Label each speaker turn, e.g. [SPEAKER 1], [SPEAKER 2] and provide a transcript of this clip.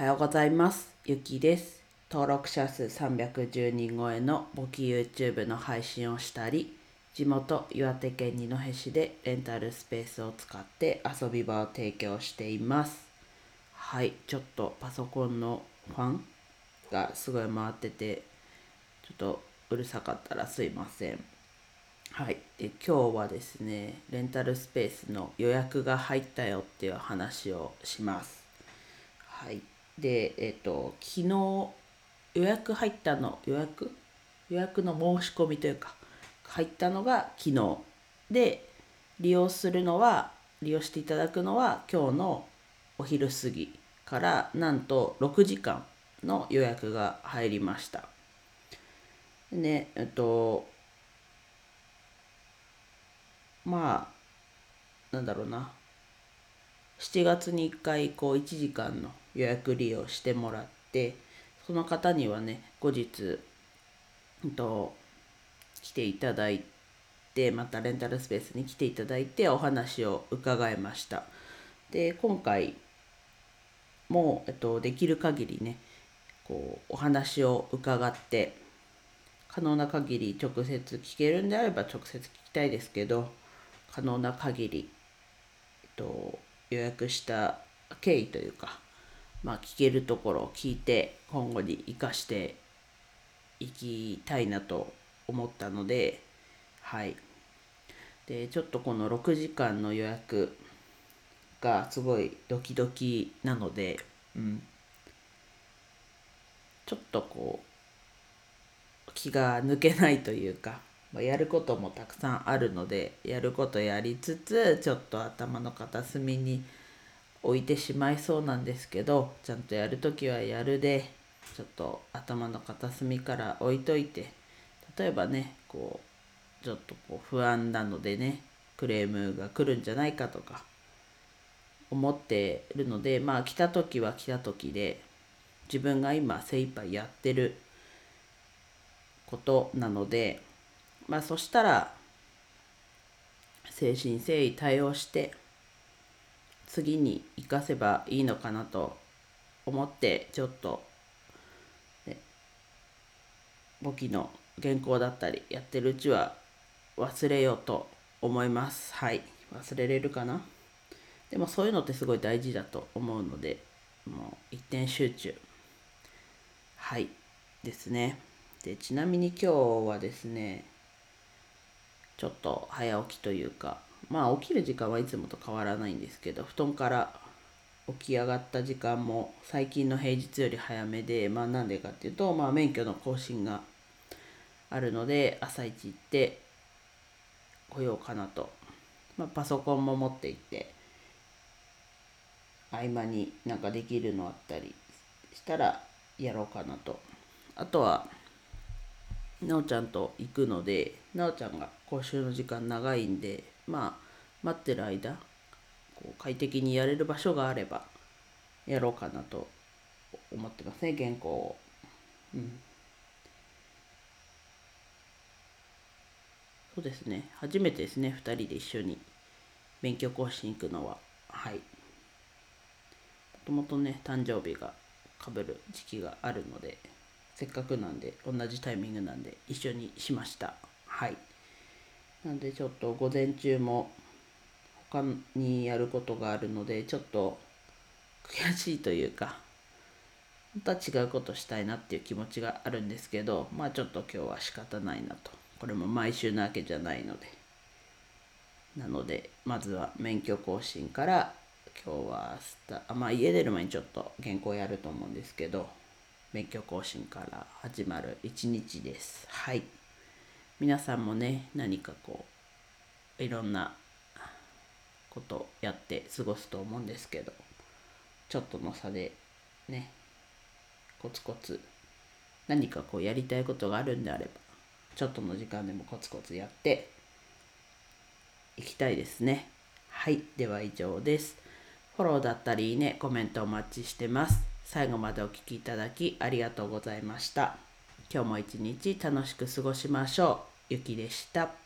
[SPEAKER 1] はようございます。ゆきです。登録者数310人超えの簿記 YouTube の配信をしたり、地元岩手県二戸市でレンタルスペースを使って遊び場を提供しています。はい、ちょっとパソコンのファンがすごい回ってて、ちょっとうるさかったらすいません。はい、で今日はですね、レンタルスペースの予約が入ったよっていう話をします。はい。で、えっ、と、昨日予約入ったの、予約？予約の申し込みというか、入ったのが昨日。で、利用するのは、利用していただくのは今日のお昼過ぎから、なんと6時間の予約が入りました。ね、えっと、まあ、なんだろうな。7月に1回こう1時間の予約利用してもらってその方にはね後日、うんと、来ていただいてまたレンタルスペースに来ていただいてお話を伺いました。で今回も、えっと、できる限りねこうお話を伺って可能な限り直接聞けるんであれば直接聞きたいですけど可能な限り、えっと、予約した経緯というか、まあ、聞けるところを聞いて今後に生かしていきたいなと思ったのではい。でちょっとこの6時間の予約がすごいドキドキなので、うん、ちょっとこう気が抜けないというか、ま、やることもたくさんあるのでやることやりつつちょっと頭の片隅に置いてしまいそうなんですけどちゃんとやるときはやるでちょっと頭の片隅から置いといて例えばねこうちょっとこう不安なのでねクレームが来るんじゃないかとか思ってるのでまあ来た時は来た時で自分が今精一杯やってることなのでまあそしたら誠心誠意対応して次に生かせばいいのかなと思ってちょっと、ね、簿記の原稿だったりやってるうちは忘れようと思います。はい。忘れれるかな？でもそういうのってすごい大事だと思うのでもう一点集中。はい。ですね。でちなみに今日はですねちょっと早起きというかまあ起きる時間はいつもと変わらないんですけど布団から起き上がった時間も最近の平日より早めでまあなんでかっていうとまあ免許の更新があるので朝一行って来ようかなと、まあ、パソコンも持って行って合間になんかできるのあったりしたらやろうかなと。あとはなおちゃんと行くのでなおちゃんが講習の時間長いんでまあ待ってる間こう快適にやれる場所があればやろうかなと思ってますね原稿を。うん。そうですね。初めてですね2人で一緒に勉強講師に行くのは。はい。もともとね誕生日がかぶる時期があるので。せっかくなんで同じタイミングなんで一緒にしました。はい。なんでちょっと午前中も他にやることがあるのでちょっと悔しいというか本当は違うことしたいなっていう気持ちがあるんですけどまあちょっと今日は仕方ないなと。これも毎週なわけじゃないので。なのでまずは免許更新から今日はスタまあ家出る前にちょっと原稿やると思うんですけど免許更新から始まる一日です。はい。皆さんもね何かこういろんなことやって過ごすと思うんですけどちょっとの差でねコツコツ何かこうやりたいことがあるんであればちょっとの時間でもコツコツやっていきたいですね。はい。では以上です。フォローだったりいいねコメントお待ちしてます。最後までお聴きいただきありがとうございました。今日も一日楽しく過ごしましょう。ゆきでした。